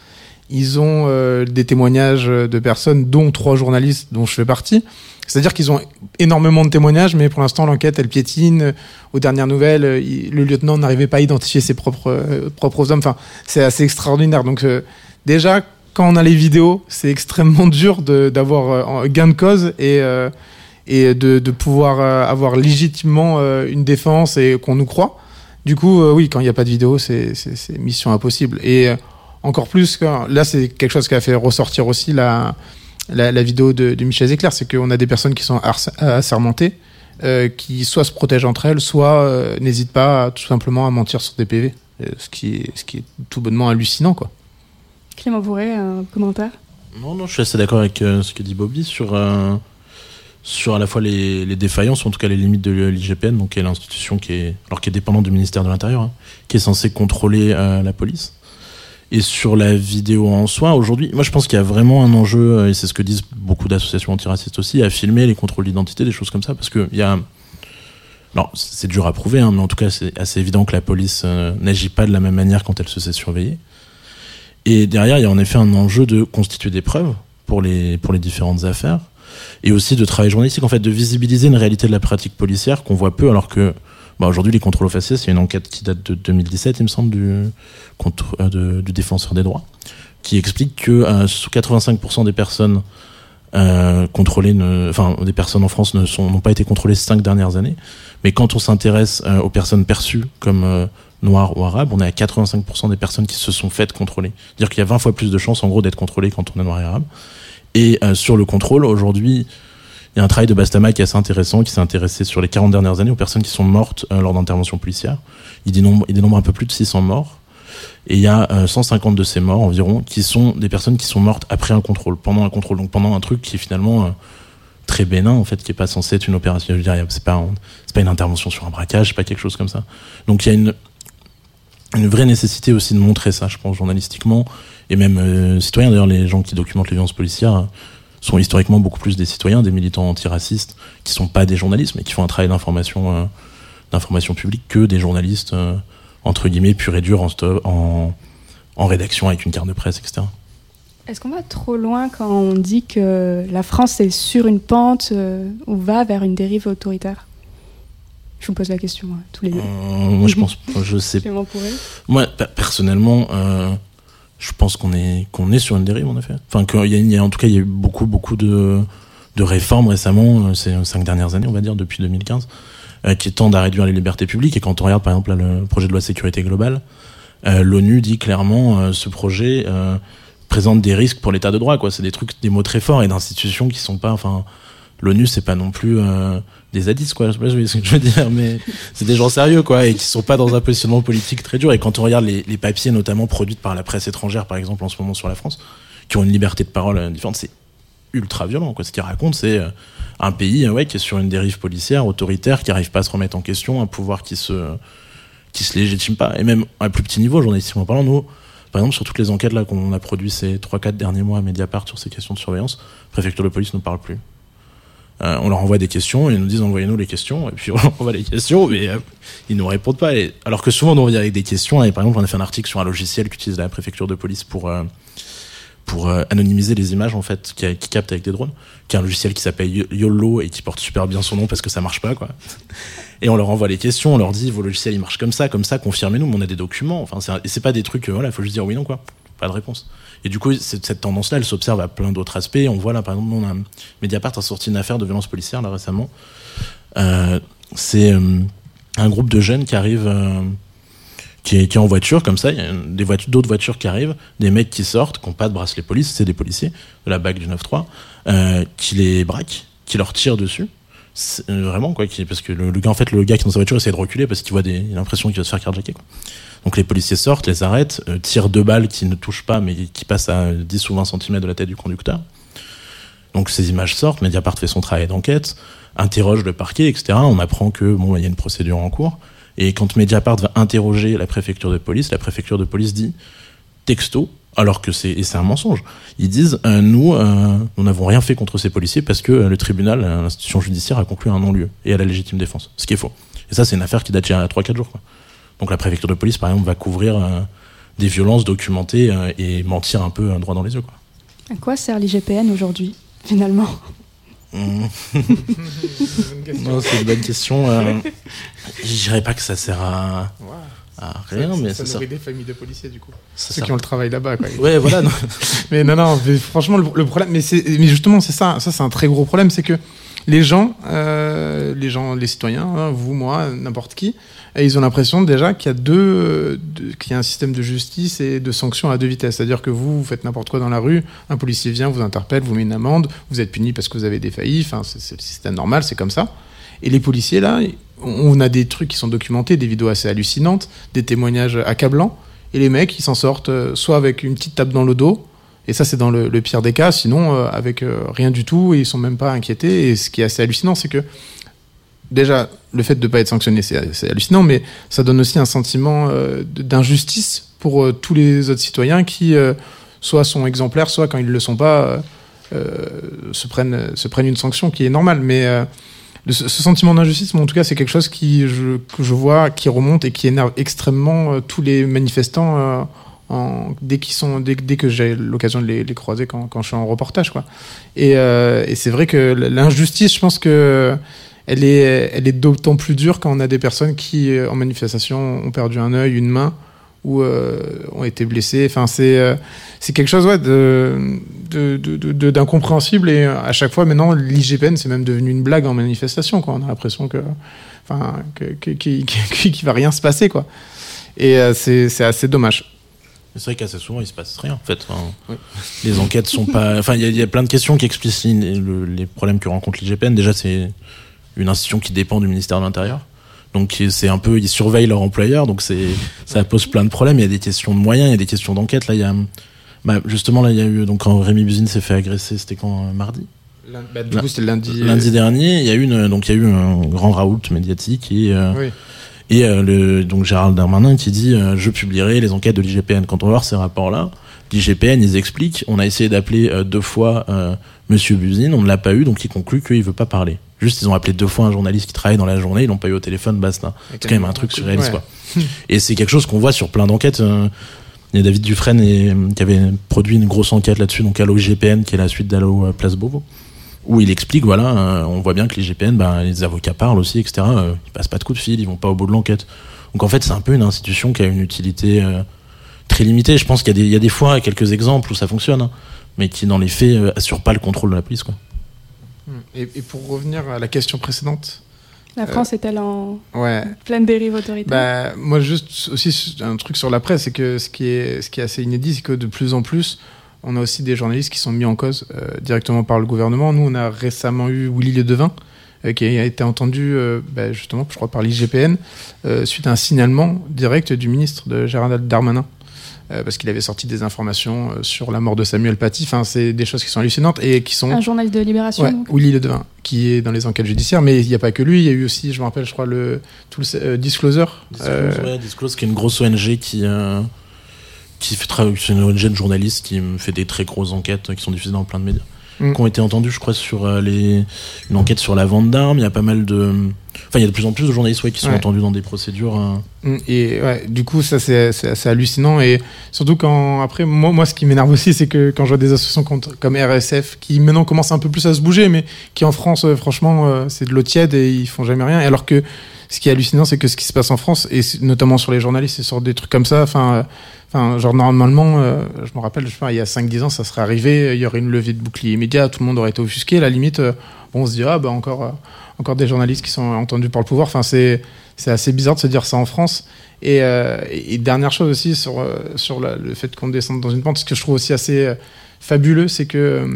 ils ont des témoignages de personnes, dont trois journalistes dont je fais partie. C'est-à-dire qu'ils ont énormément de témoignages, mais pour l'instant, l'enquête, elle piétine. Aux dernières nouvelles, le lieutenant n'arrivait pas à identifier ses propres, propres hommes. Enfin, c'est assez extraordinaire. Donc, déjà, quand on a les vidéos, c'est extrêmement dur d'avoir euh, gain de cause et, euh, de, pouvoir euh, avoir légitimement une défense et qu'on nous croit. Du coup, oui, quand il n'y a pas de vidéo, c'est mission impossible. Et encore plus, là, c'est quelque chose qui a fait ressortir aussi la, vidéo de, Michel Zecler, c'est qu'on a des personnes qui sont assermentées, qui soit se protègent entre elles, soit n'hésitent pas tout simplement à mentir sur des PV. Ce qui, est, ce qui est tout bonnement hallucinant, quoi. Clément Bourré, un commentaire? Non, non, je suis assez d'accord avec euh, ce que dit Bobby sur, euh, à la fois les, défaillances, en tout cas les limites de l'IGPN, donc qui est l'institution qui est, alors qui est dépendante du ministère de l'Intérieur, hein, qui est censée contrôler euh, la police. Et sur la vidéo en soi, aujourd'hui, moi je pense qu'il y a vraiment un enjeu, et c'est ce que disent beaucoup d'associations antiracistes aussi, à filmer les contrôles d'identité, des choses comme ça, parce que il y a. C'est dur à prouver, hein, mais en tout cas, c'est assez évident que la police n'agit pas de la même manière quand elle se sait surveiller. Et derrière, il y a en effet un enjeu de constituer des preuves pour les, pour les différentes affaires, et aussi de travail journalistique, en fait, de visibiliser une réalité de la pratique policière qu'on voit peu, alors que bah, aujourd'hui, les contrôles aux faciès, a une enquête qui date de 2017, il me semble, du, euh, du défenseur des droits, qui explique que euh, sous 85% des personnes euh, contrôlées, enfin des personnes en France n'ont pas été contrôlées ces cinq dernières années. Mais quand on s'intéresse euh, aux personnes perçues comme noires ou arabes, on est à 85% des personnes qui se sont faites contrôler. C'est-à-dire qu'il y a 20 fois plus de chances en gros d'être contrôlé quand on est noir et arabe. Et euh, sur le contrôle, aujourd'hui, il y a un travail de Bastama qui est assez intéressant, qui s'est intéressé sur les 40 dernières années aux personnes qui sont mortes euh, lors d'interventions policières. Il dénombre, il dénombre un peu plus de 600 morts. Et il y a euh, 150 de ces morts environ qui sont des personnes qui sont mortes après un contrôle, pendant un contrôle, donc pendant un truc qui est finalement euh, très bénin en fait, qui est pas censé être une opération. Je veux dire, c'est pas, c'est pas une intervention sur un braquage, c'est pas quelque chose comme ça. Donc il y a une une vraie nécessité aussi de montrer ça, je pense, journalistiquement et même euh, citoyens. D'ailleurs, les gens qui documentent les violences policières euh, sont historiquement beaucoup plus des citoyens, des militants antiracistes, qui sont pas des journalistes, mais qui font un travail d'information, euh, publique que des journalistes euh, entre guillemets purs et durs en, rédaction avec une carte de presse, etc. Est-ce qu'on va trop loin quand on dit que la France est sur une pente ou va vers une dérive autoritaire? Je vous pose la question à tous les deux. Euh, moi, je pense, je sais Moi, pe- personnellement, euh, je pense qu'on est qu'on est sur une dérive en effet. Enfin, qu'il y a, il y a- en tout cas, il y a eu beaucoup beaucoup de de réformes récemment, euh, ces cinq dernières années, on va dire depuis 2015, euh, qui tendent à réduire les libertés publiques. Et quand on regarde par exemple là, le projet de loi sécurité globale, euh, l'ONU dit clairement euh, ce projet euh, présente des risques pour l'état de droit. Quoi, c'est des trucs, des mots très forts et d'institutions qui sont pas, enfin. L'ONU, c'est pas non plus euh, des zadistes, quoi. Je sais pas ce que je veux dire, mais c'est des gens sérieux, quoi, et qui sont pas dans un positionnement politique très dur. Et quand on regarde les, papiers, notamment produits par la presse étrangère, par exemple, en ce moment sur la France, qui ont une liberté de parole différente, c'est ultra violent, quoi. Ce qu'ils racontent, c'est euh, un pays, ouais, qui est sur une dérive policière, autoritaire, qui arrive pas à se remettre en question, un pouvoir qui se, qui se légitime pas. Et même à plus petit niveau, journalistiquement parlant, nous, par exemple, sur toutes les enquêtes là qu'on a produites ces 3-4 derniers mois à Mediapart sur ces questions de surveillance, préfecture de police ne parle plus. Euh, on leur envoie des questions, ils nous disent envoyez-nous les questions, et puis on leur envoie les questions, mais euh, ils nous répondent pas. Alors que souvent on revient avec des questions, et par exemple on a fait un article sur un logiciel qu'utilise la préfecture de police pour euh, pour euh, anonymiser les images en fait qui, qui captent avec des drones, qui est un logiciel qui s'appelle Yo- YOLO et qui porte super bien son nom parce que ça marche pas quoi. Et on leur envoie les questions, on leur dit vos logiciels ils marchent comme ça, comme ça, confirmez-nous, mais on a des documents. Enfin c'est pas des trucs voilà, faut juste dire oui non quoi. Pas de réponse. Et du coup, cette, tendance-là, elle s'observe à plein d'autres aspects. On voit là, par exemple, on a Mediapart a sorti une affaire de violence policière là récemment. Euh, c'est euh, un groupe de jeunes qui arrivent, euh, qui, est, qui est en voiture comme ça. Il y a des voitures, d'autres voitures qui arrivent, des mecs qui sortent, qui n'ont pas de bracelet police, c'est des policiers de la BAC du 9-3, euh, qui les braquent, qui leur tirent dessus. Vraiment quoi, parce que le, le gars en fait, le gars qui est dans sa voiture essaie de reculer parce qu'il voit des, il a l'impression qu'il va se faire carjacker. Quoi. Donc les policiers sortent, les arrêtent, euh, tirent deux balles qui ne touchent pas mais qui passent à 10 ou 20 cm de la tête du conducteur. Donc ces images sortent, Mediapart fait son travail d'enquête, interroge le parquet, etc. On apprend que bon, il y a une procédure en cours. Et quand Mediapart va interroger la préfecture de police, la préfecture de police dit texto, alors que c'est c'est un mensonge. Ils disent euh, nous euh, nous n'avons rien fait contre ces policiers parce que le tribunal, l'institution judiciaire a conclu un non-lieu et à la légitime défense, ce qui est faux. Et ça c'est une affaire qui date d'il y a 3-4 jours. Quoi. Donc la préfecture de police par exemple va couvrir euh, des violences documentées euh, et mentir un peu euh, droit dans les yeux. Quoi. À quoi sert l'IGPN aujourd'hui, finalement? Mmh. Non, c'est une bonne question. Euh, je dirais pas que ça sert à, à rien, mais ça, ça sert. nourrit des familles de policiers du coup. ça Ceux sert- qui ont le travail là-bas. Quoi. Ouais, voilà. non. Mais non, non, mais franchement, le, le problème, mais, c'est- mais justement, c'est ça, ça c'est un très gros problème, c'est que les gens, euh, les gens, les citoyens, hein, vous, moi, n'importe qui, et ils ont l'impression déjà qu'il y a deux, qu'il y a un système de justice et de sanctions à deux vitesses. C'est-à-dire que vous, vous faites n'importe quoi dans la rue, un policier vient, vous interpelle, vous met une amende, vous êtes puni parce que vous avez défailli. Enfin, c'est le système normal, c'est comme ça. Et les policiers là, on a des trucs qui sont documentés, des vidéos assez hallucinantes, des témoignages accablants. Et les mecs, ils s'en sortent euh, soit avec une petite tape dans le dos, et ça c'est dans le, le pire des cas, sinon euh, avec euh, rien du tout, et ils sont même pas inquiétés. Et ce qui est assez hallucinant, c'est que déjà, le fait de ne pas être sanctionné, c'est hallucinant, mais ça donne aussi un sentiment euh, d'injustice pour euh, tous les autres citoyens qui, euh, soit sont exemplaires, soit quand ils ne le sont pas, se, prennent, une sanction qui est normale. Mais ce sentiment d'injustice, en tout cas, c'est quelque chose que je vois qui remonte et qui énerve extrêmement tous les manifestants dès, sont, dès, que j'ai l'occasion de les, croiser quand, je suis en reportage. Quoi. Et c'est vrai que l'injustice, je pense que elle est, elle est d'autant plus dure quand on a des personnes qui, euh, en manifestation, ont perdu un œil, une main, ou euh, ont été blessées. Enfin, c'est euh, c'est quelque chose ouais, de, d'incompréhensible. Et à chaque fois, maintenant, l'IGPN, c'est même devenu une blague en manifestation. Quoi. On a l'impression que, enfin, qu'il- qu'il- qu'il va rien se passer. Quoi. Et euh, c'est c'est assez dommage. C'est vrai qu'assez souvent, il se passe rien, en fait. Enfin, Les enquêtes sont pas. Enfin, il y, a- il y a plein de questions qui explicitent le- les problèmes que rencontre l'IGPN. Déjà, c'est une institution qui dépend du ministère de l'Intérieur. Donc, c'est un peu. Ils surveillent leur employeur. Donc, c'est ça pose plein de problèmes. Il y a des questions de moyens, il y a des questions d'enquête. Là, il y a. Bah, justement, là, il y a eu. Donc, quand Rémi Buzine s'est fait agresser, c'était quand euh, Mardi? Bah, du coup, c'était lundi. euh, Lundi dernier, il y a eu une, donc il y a eu un grand raoult médiatique et euh, Oui. et euh, le donc Gérald Darmanin qui dit je publierai les enquêtes de l'IGPN. Quand on va voir ces rapports-là, l'IGPN ils expliquent on a essayé d'appeler deux fois Monsieur Buzine, on ne l'a pas eu donc il conclut qu'il veut pas parler. Juste ils ont appelé deux fois un journaliste qui travaille dans la journée, ils l'ont pas eu au téléphone, basta. C'est quand même un truc surréaliste Ouais. quoi. Et c'est quelque chose qu'on voit sur plein d'enquêtes. euh, il y a David Dufresne et, qui avait produit une grosse enquête là-dessus, donc Allo IGPN, qui est la suite d'Allo euh, Place Beauvau, où il explique, voilà, euh, on voit bien que l'IGPN, ben, les avocats parlent aussi, etc. euh, ils passent pas de coup de fil, ils vont pas au bout de l'enquête. Donc en fait, c'est un peu une institution qui a une utilité euh, très limitée. Je pense qu'il y, a des- il y a des fois quelques exemples où ça fonctionne, hein, mais qui dans les faits euh, assurent pas le contrôle de la police. Quoi. Et, et pour revenir à la question précédente, La France est-elle en ouais, pleine dérive autoritaire? Bah, moi, juste aussi un truc sur la presse, c'est que ce qui est, ce qui est assez inédit, c'est que de plus en plus, on a aussi des journalistes qui sont mis en cause euh, directement par le gouvernement. Nous, on a récemment eu Willy Ledevin, euh, qui a été entendu euh, bah, justement, je crois, par l'IGPN, euh, suite à un signalement direct du ministre de Gérald Darmanin. euh, parce qu'il avait sorti des informations euh, sur la mort de Samuel Paty. Enfin, c'est des choses qui sont hallucinantes et qui sont. Un journaliste de Libération Ouais, donc Willy Ledevin, qui est dans les enquêtes judiciaires, mais il n'y a pas que lui. Il y a eu aussi, je me rappelle, je crois, le, tout le euh, Disclosure. euh, Disclose, ouais, Disclose, qui est une grosse ONG qui, euh, qui fait travailler, c'est une ONG de journalistes qui fait des très grosses enquêtes euh, qui sont diffusées dans plein de médias. Mm. qui ont été entendus, je crois, sur euh, les une enquête sur la vente d'armes. Il y a pas mal de, enfin, il y a de plus en plus de journalistes ouais, qui sont Ouais. entendus dans des procédures. euh, Mm, Et ouais, du coup, ça c'est assez hallucinant. Et surtout quand après, moi, moi ce qui m'énerve aussi, c'est que quand je vois des associations contre- comme RSF qui maintenant commencent un peu plus à se bouger, mais qui en France, euh, franchement, c'est de l'eau tiède et ils font jamais rien. Et alors que ce qui est hallucinant, c'est que ce qui se passe en France, et notamment sur les journalistes et sur des trucs comme ça, enfin. euh, genre normalement, euh, je me rappelle, je sais pas, il y a 5-10 ans, ça serait arrivé, il y aurait une levée de bouclier immédiat, tout le monde aurait été offusqué. À la limite, euh, bon, on se dit, ah bah encore, encore des journalistes qui sont entendus par le pouvoir. Enfin, c'est assez bizarre de se dire ça en France. Et, dernière chose aussi sur, sur le fait qu'on descende dans une pente, ce que je trouve aussi assez fabuleux, c'est que euh,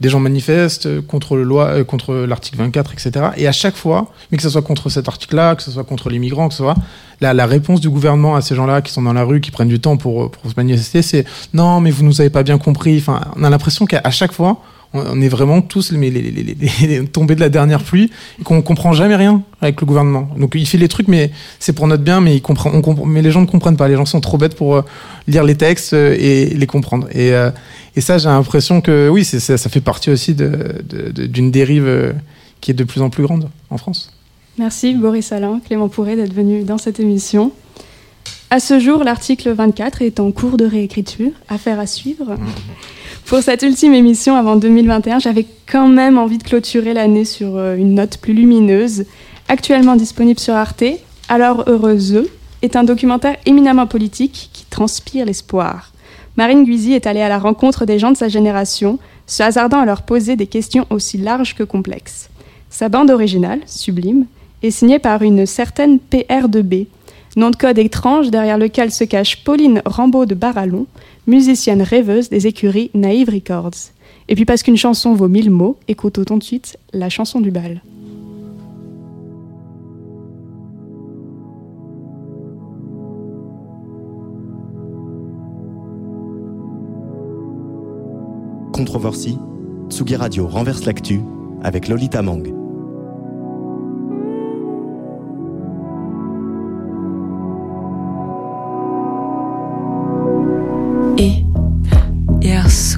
des gens manifestent euh, contre, le loi, euh, contre l'article 24, etc. Et à chaque fois, mais que ce soit contre cet article-là, que ce soit contre les migrants, que ce soit la, la réponse du gouvernement à ces gens-là qui sont dans la rue, qui prennent du temps pour, pour se manifester, c'est non, mais vous nous avez pas bien compris. Enfin, on a l'impression qu'à chaque fois, on, est vraiment tous les, les, les, les- tombés de la dernière pluie et qu'on comprend jamais rien avec le gouvernement. Donc il fait les trucs, mais c'est pour notre bien, mais il comprend, on comprend, mais les gens ne comprennent pas. Les gens sont trop bêtes pour euh, lire les textes euh, et les comprendre. Et, euh, et ça, j'ai l'impression que oui, c'est, ça, ça fait partie aussi d'une dérive qui est de plus en plus grande en France. Merci Boris Alain, Clément Pourret d'être venu dans cette émission. À ce jour, l'article 24 est en cours de réécriture, affaire à suivre. Pour cette ultime émission avant 2021, j'avais quand même envie de clôturer l'année sur euh, une note plus lumineuse. Actuellement disponible sur Arte, Alors Heureuse est un documentaire éminemment politique qui transpire l'espoir. Marine Guisy est allée à la rencontre des gens de sa génération, se hasardant à leur poser des questions aussi larges que complexes. Sa bande originale, Sublime, est signée par une certaine PR2B, nom de code étrange derrière lequel se cache Pauline Rambaud de Barallon, musicienne rêveuse des écuries Naïve Records. Et puis parce qu'une chanson vaut mille mots, écoutons tout de suite la chanson du bal. Controversie, Tsugi Radio renverse l'actu avec Lolita Mang.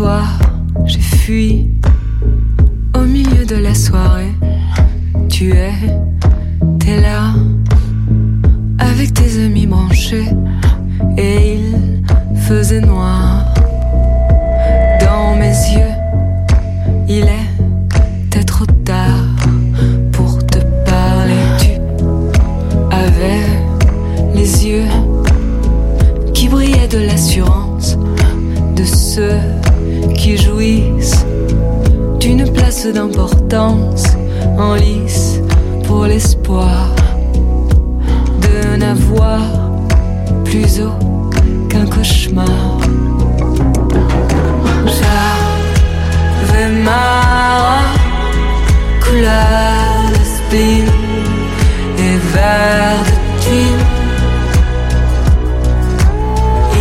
Soir, j'ai fui au milieu de la soirée. Tu es, t'es là, avec tes amis branchés. Et il faisait noir dans mes yeux. Il était trop tard d'importance en lice pour l'espoir de n'avoir plus haut qu'un cauchemar. J'avais ma couleur de spleen et vert de jean.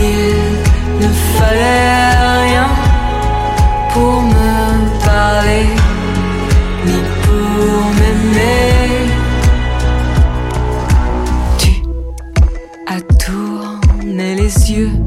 Il ne fallait yeux,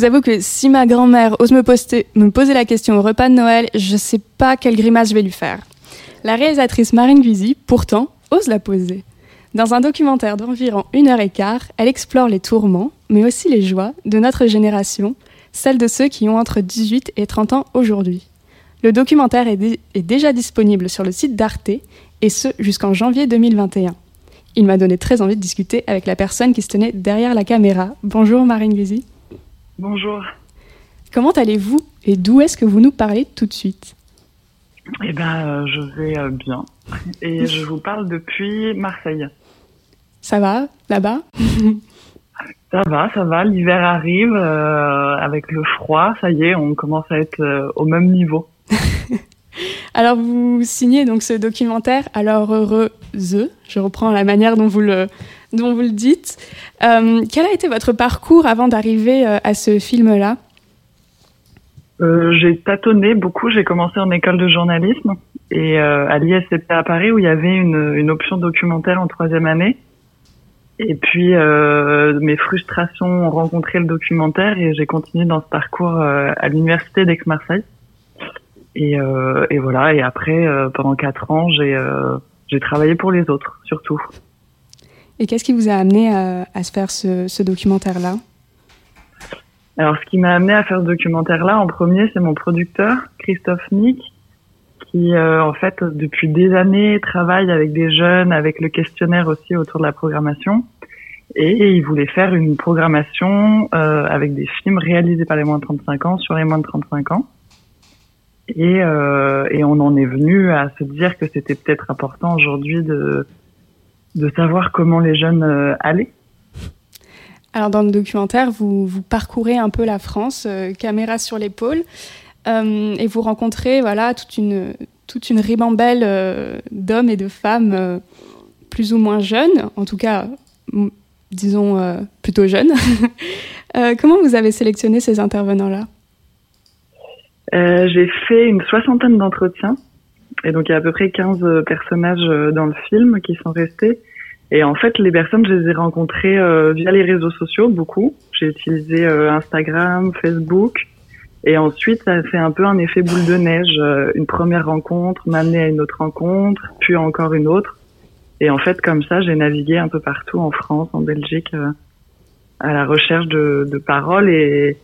vous avoue que si ma grand-mère ose me, me poser la question au repas de Noël, je sais pas quelle grimace je vais lui faire. La réalisatrice Marine Guzy, pourtant, ose la poser. Dans un documentaire d'environ une heure et quart, elle explore les tourments, mais aussi les joies de notre génération, celle de ceux qui ont entre 18 et 30 ans aujourd'hui. Le documentaire est, est déjà disponible sur le site d'Arte, et ce jusqu'en janvier 2021. Il m'a donné très envie de discuter avec la personne qui se tenait derrière la caméra. Bonjour Marine Guzy. Bonjour. Comment allez-vous et d'où est-ce que vous nous parlez tout de suite? Eh ben, euh, je vais euh, bien. Et je vous parle depuis Marseille. Ça va là-bas? Ça va, ça va. L'hiver arrive euh, avec le froid. Ça y est, on commence à être au même niveau. Alors vous signez donc ce documentaire Alors heureuse, je reprends la manière dont vous le, dont vous le dites. Euh, quel a été votre parcours avant d'arriver euh, à ce film-là? Euh, j'ai tâtonné beaucoup. J'ai commencé en école de journalisme et à l'ISCP à Paris où il y avait une, option documentaire en troisième année. Et puis mes frustrations ont rencontré le documentaire et j'ai continué dans ce parcours à l'université d'Aix-Marseille. Et, voilà. Et après, pendant quatre ans, j'ai travaillé pour les autres surtout. Et qu'est-ce qui vous a amené à, à se faire ce, documentaire-là? Alors, ce qui m'a amené à faire ce documentaire-là, en premier, c'est mon producteur, Christophe Nick, qui, euh, en fait, depuis des années, travaille avec des jeunes, avec le questionnaire aussi autour de la programmation. Et il voulait faire une programmation euh, avec des films réalisés par les moins de 35 ans sur les moins de 35 ans. Euh, et on en est venu à se dire que c'était peut-être important aujourd'hui de, de savoir comment les jeunes euh, allaient. Alors dans le documentaire, vous, vous parcourez un peu la France, euh, caméra sur l'épaule, euh, et vous rencontrez voilà toute une toute une ribambelle euh, d'hommes et de femmes plus ou moins jeunes, en tout cas, disons plutôt jeunes. Comment vous avez sélectionné ces intervenants-là? Euh, j'ai fait une soixantaine d'entretiens. Et donc, il y a à peu près 15 euh, personnages euh, dans le film qui sont restés. Et en fait, les personnes, je les ai rencontrées euh, via les réseaux sociaux, beaucoup. J'ai utilisé Instagram, Facebook. Et ensuite, ça a fait un peu un effet boule de neige. Une première rencontre m'a amené à une autre rencontre, puis encore une autre. Et en fait, comme ça, j'ai navigué un peu partout en France, en Belgique, à la recherche de, de paroles et,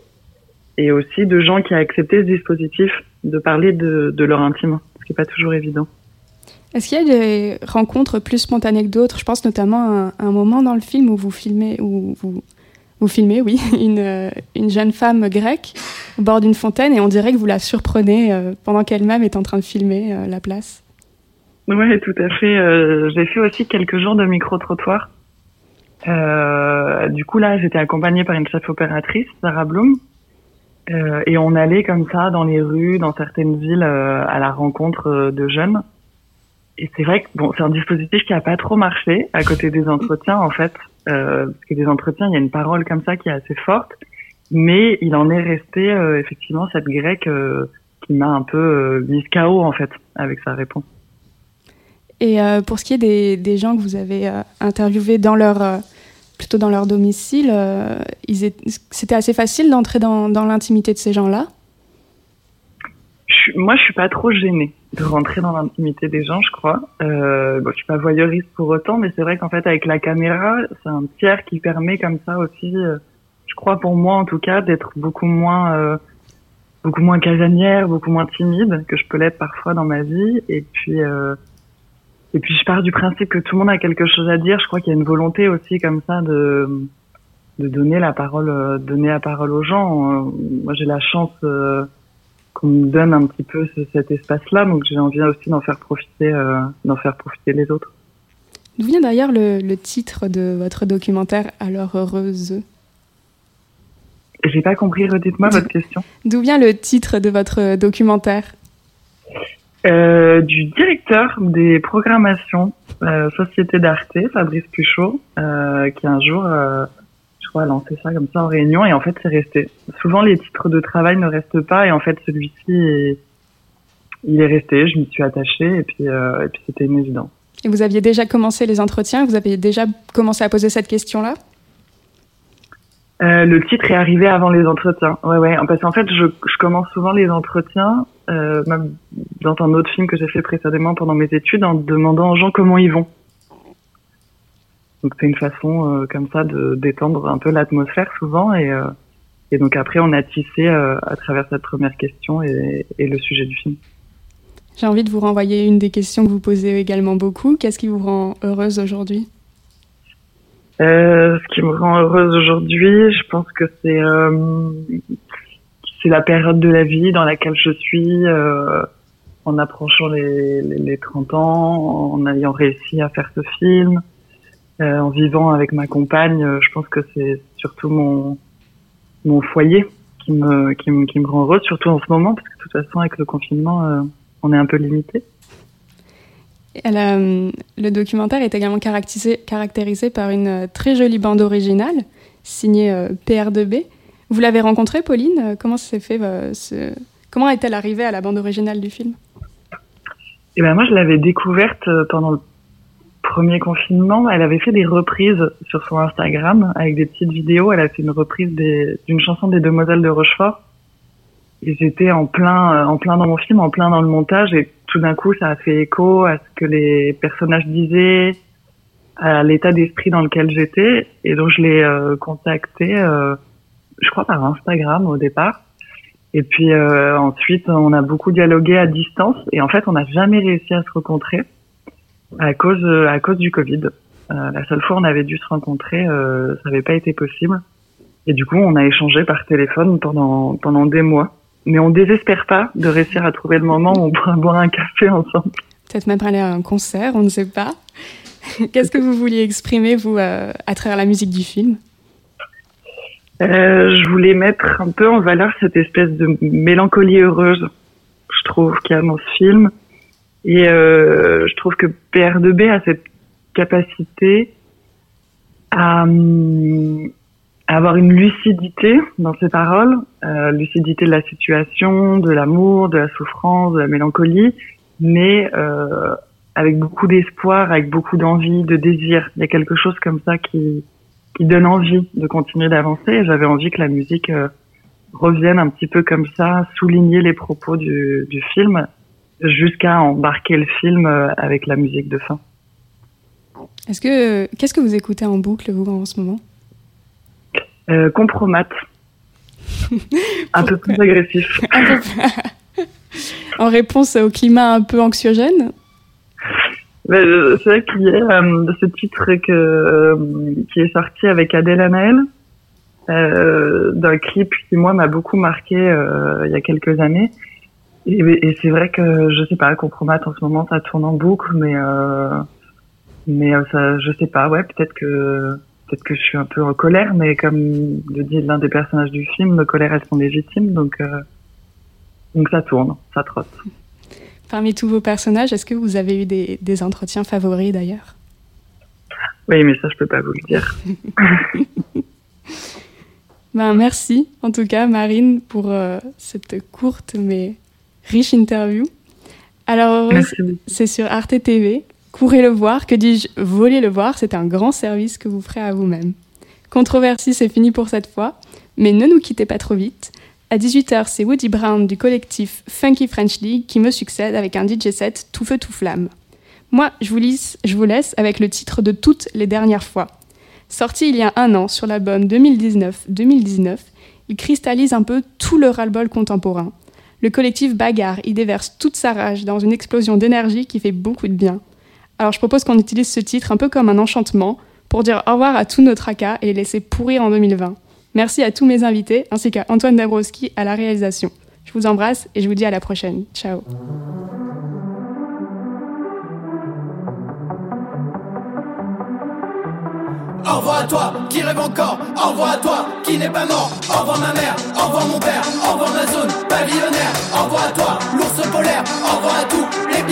et aussi de gens qui accepté ce dispositif de parler de, de leur intime, ce qui n'est pas toujours évident. Est-ce qu'il y a des rencontres plus spontanées que d'autres? Je pense notamment à un, un moment dans le film où vous filmez, où vous, vous filmez, oui, une, euh, une jeune femme grecque au bord d'une fontaine et on dirait que vous la surprenez euh, pendant qu'elle-même est en train de filmer euh, la place. Oui, tout à fait. Euh, j'ai fait aussi quelques jours de micro-trottoir. Du coup, là, j'étais accompagnée par une chef opératrice, Sarah Bloom. Euh, et on allait comme ça dans les rues, dans certaines villes, euh, à la rencontre euh, de jeunes. Et c'est vrai que bon, c'est un dispositif qui a pas trop marché à côté des entretiens, en fait. Parce que des entretiens, il y a une parole comme ça qui est assez forte. Mais il en est resté, effectivement, cette grecque qui m'a un peu mise KO, en fait, avec sa réponse. Et pour ce qui est des, des gens que vous avez interviewés dans leur, plutôt dans leur domicile, euh, c'était assez facile d'entrer dans, l'intimité de ces gens-là moi, je suis pas trop gênée de rentrer dans l'intimité des gens, je crois. Euh, bon, je suis pas voyeuriste pour autant, mais c'est vrai qu'en fait, avec la caméra, c'est un tiers qui permet comme ça aussi, euh, je crois pour moi en tout cas, d'être beaucoup moins, euh, beaucoup moins casanière, beaucoup moins timide que je peux l'être parfois dans ma vie. Et puis, et puis, je pars du principe que tout le monde a quelque chose à dire. Je crois qu'il y a une volonté aussi comme ça de de donner la parole, euh, donner la parole aux gens. Euh, moi, j'ai la chance euh, qu'on me donne un petit peu ce- cet espace-là, donc j'ai envie aussi d'en faire profiter, d'en faire profiter les autres. D'où vient d'ailleurs le, le titre de votre documentaire Alors heureuse? J'ai pas compris, redites-moi votre question. D'où vient le titre de votre documentaire? Euh, du directeur des programmations euh, Société d'Arte, Fabrice Puchot, euh, qui un jour, je crois, a lancé ça comme ça en réunion et en fait c'est resté. Souvent les titres de travail ne restent pas et en fait celui-ci, est- il est resté. Je m'y suis attachée et puis, et puis c'était une évidence. Et vous aviez déjà commencé les entretiens? Vous aviez déjà commencé à poser cette question-là? Euh, le titre est arrivé avant les entretiens. Ouais, ouais. Parce qu'en fait, je, je commence souvent les entretiens, euh, même dans un autre film que j'ai fait précédemment pendant mes études, en demandant aux gens comment ils vont. Donc c'est une façon euh, comme ça de détendre un peu l'atmosphère souvent et euh, et donc après on a tissé à travers cette première question et, et le sujet du film. J'ai envie de vous renvoyer une des questions que vous posez également beaucoup. Qu'est-ce qui vous rend heureuse aujourd'hui? Euh, ce qui me rend heureuse aujourd'hui, je pense que c'est euh, c'est la période de la vie dans laquelle je suis, euh, en approchant les, les, les 30 ans, en ayant réussi à faire ce film, euh, en vivant avec ma compagne. euh, Je pense que c'est surtout mon foyer qui me, rend heureuse, surtout en ce moment, parce que de toute façon avec le confinement, on est un peu limité. Le documentaire est également caractérisé, par une très jolie bande originale signée euh, PR2B. Vous l'avez rencontrée, Pauline? Comment s'est fait euh, ce- Comment est-elle arrivée à la bande originale du film? Et ben moi, je l'avais découverte euh, pendant le premier confinement. Elle avait fait des reprises sur son Instagram avec des petites vidéos. Elle a fait une reprise d'une chanson des Demoiselles de Rochefort. Et j'étais en plein, euh, en plein dans mon film, en plein dans le montage. Et tout d'un coup, ça a fait écho à ce que les personnages disaient, à l'état d'esprit dans lequel j'étais. Et donc, je l'ai contactée, je crois, par Instagram au départ. Et puis euh, ensuite, on a beaucoup dialogué à distance et en fait, on n'a jamais réussi à se rencontrer à cause euh, à cause du Covid. Euh, la seule fois où on avait dû se rencontrer, ça n'avait pas été possible. Et du coup, on a échangé par téléphone pendant pendant des mois. Mais on désespère pas de réussir à trouver le moment où on pourra boire un café ensemble. Peut-être même aller à un concert, on ne sait pas. Qu'est-ce que vous vouliez exprimer, vous, à travers la musique du film? Euh, je voulais mettre un peu en valeur cette espèce de mélancolie heureuse, je trouve, qu'il y a dans ce film. Et euh, je trouve que PR2B a cette capacité à, à avoir une lucidité dans ses paroles, euh, lucidité de la situation, de l'amour, de la souffrance, de la mélancolie, mais euh, avec beaucoup d'espoir, avec beaucoup d'envie, de désir. Il y a quelque chose comme ça qui, qui donne envie de continuer d'avancer. J'avais envie que la musique euh, revienne un petit peu comme ça, souligner les propos du, du film, jusqu'à embarquer le film euh, avec la musique de fin. Est-ce que qu'est-ce que vous écoutez en boucle vous en ce moment? Euh, compromat. un peu plus agressif. En réponse au climat un peu anxiogène? C'est vrai qu'il y a euh, ce titre que, euh, qui est sorti avec Adèle Anaël, euh, d'un clip qui moi m'a beaucoup marqué euh, il y a quelques années. Et, et c'est vrai que je sais pas, Compromat en ce moment ça tourne en boucle, mais euh, mais euh, ça, je sais pas, ouais, peut-être que peut-être que je suis un peu en colère, mais comme le dit l'un des personnages du film, nos colères elles sont légitimes, donc euh, donc ça tourne, ça trotte. Parmi tous vos personnages, est-ce que vous avez eu des, des entretiens favoris d'ailleurs? Oui, mais ça je peux pas vous le dire. Ben, merci en tout cas Marine pour euh, cette courte mais riche interview. Alors c'est sur Arte TV. Courez le voir, que dis-je, volez le voir, c'est un grand service que vous ferez à vous-même. Controversie, c'est fini pour cette fois, mais ne nous quittez pas trop vite. À 18h, c'est Woody Brown du collectif Funky French League qui me succède avec un DJ set tout feu tout flamme. Moi, je vous, lisse- je vous laisse avec le titre de toutes les dernières fois. Sorti il y a un an sur l'album 2019-2019, il cristallise un peu tout le ras-le-bol contemporain. Le collectif Bagarre y déverse toute sa rage dans une explosion d'énergie qui fait beaucoup de bien. Alors je propose qu'on utilise ce titre un peu comme un enchantement pour dire au revoir à tous nos tracas et les laisser pourrir en 2020. Merci à tous mes invités, ainsi qu'à Antoine Dabrowski à la réalisation. Je vous embrasse et je vous dis à la prochaine. Ciao. Revoir à toi qui rêve encore, revoir à toi qui n'est pas mort, revoir ma mère, revoir mon père, revoir ma zone pavillonnaire, revoir à toi l'ours polaire, revoir à tous les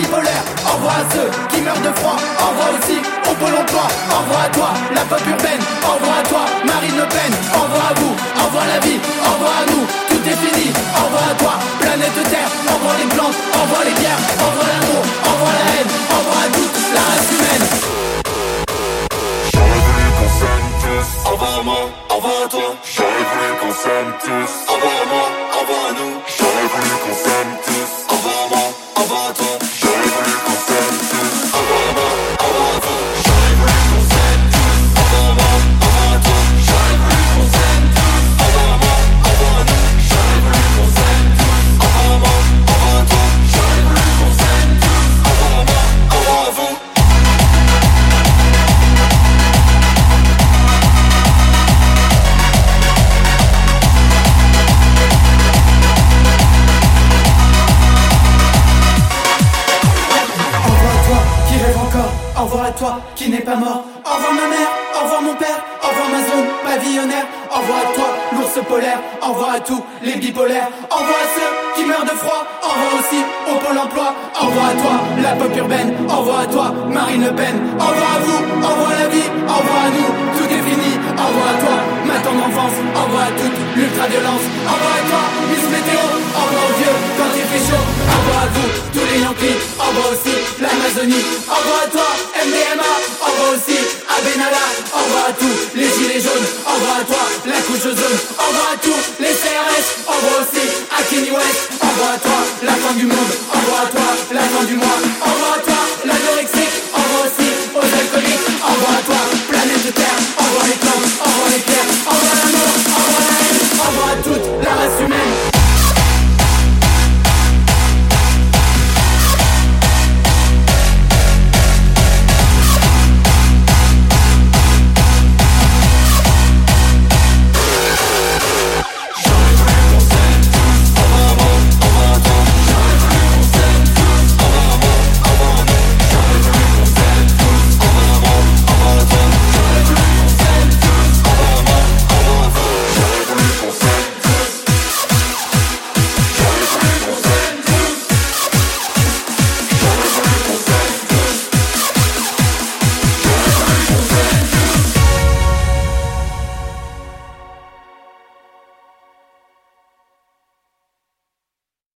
revoir à ceux qui meurent de froid, revoir aussi au pôle emploi, revoir à toi la pop urbaine, revoir à toi Marine Le Pen, revoir à vous, revoir la vie, revoir à nous, tout est fini, revoir à toi planète Terre, revoir les plantes, revoir les guerres, revoir l'amour, revoir la haine, revoir à toute la race humaine. Au revoir à moi, revoir à toi. J'aurais voulu qu'on s'aime tous. Revoir à moi, revoir à nous au revoir à toi qui n'est pas mort, au revoir ma mère, au revoir mon père, au revoir ma zone pavillonnaire, au revoir à toi l'ours polaire, au revoir à tous les bipolaires, au revoir à ceux qui meurent de froid, au revoir aussi au pôle emploi, au revoir à toi la pop urbaine, au revoir à toi Marine Le Pen, au revoir à vous, au revoir la vie, au revoir à nous, tout est fini, au revoir à toi Envoie à toute l'ultra-violence Envoie à toi, Miss Météo Envoie aux vieux quand il fait chaud Envoie à tous les Yankees Envoie aussi l'Amazonie Envoie à toi, MDMA Envoie aussi à Benalla Envoie à tous les gilets jaunes Envoie à toi, la couche zone Envoie à tous les CRS Envoie aussi à Kenny West Envoie à toi, la fin du monde Envoie à toi, la fin du mois Envoie à toi, l'anorexique Envoie aussi aux alcooliques Envoie à toi envoie les flammes, envoie les pierres, envoie l'amour, envoie la haine, envoie toute la race humaine.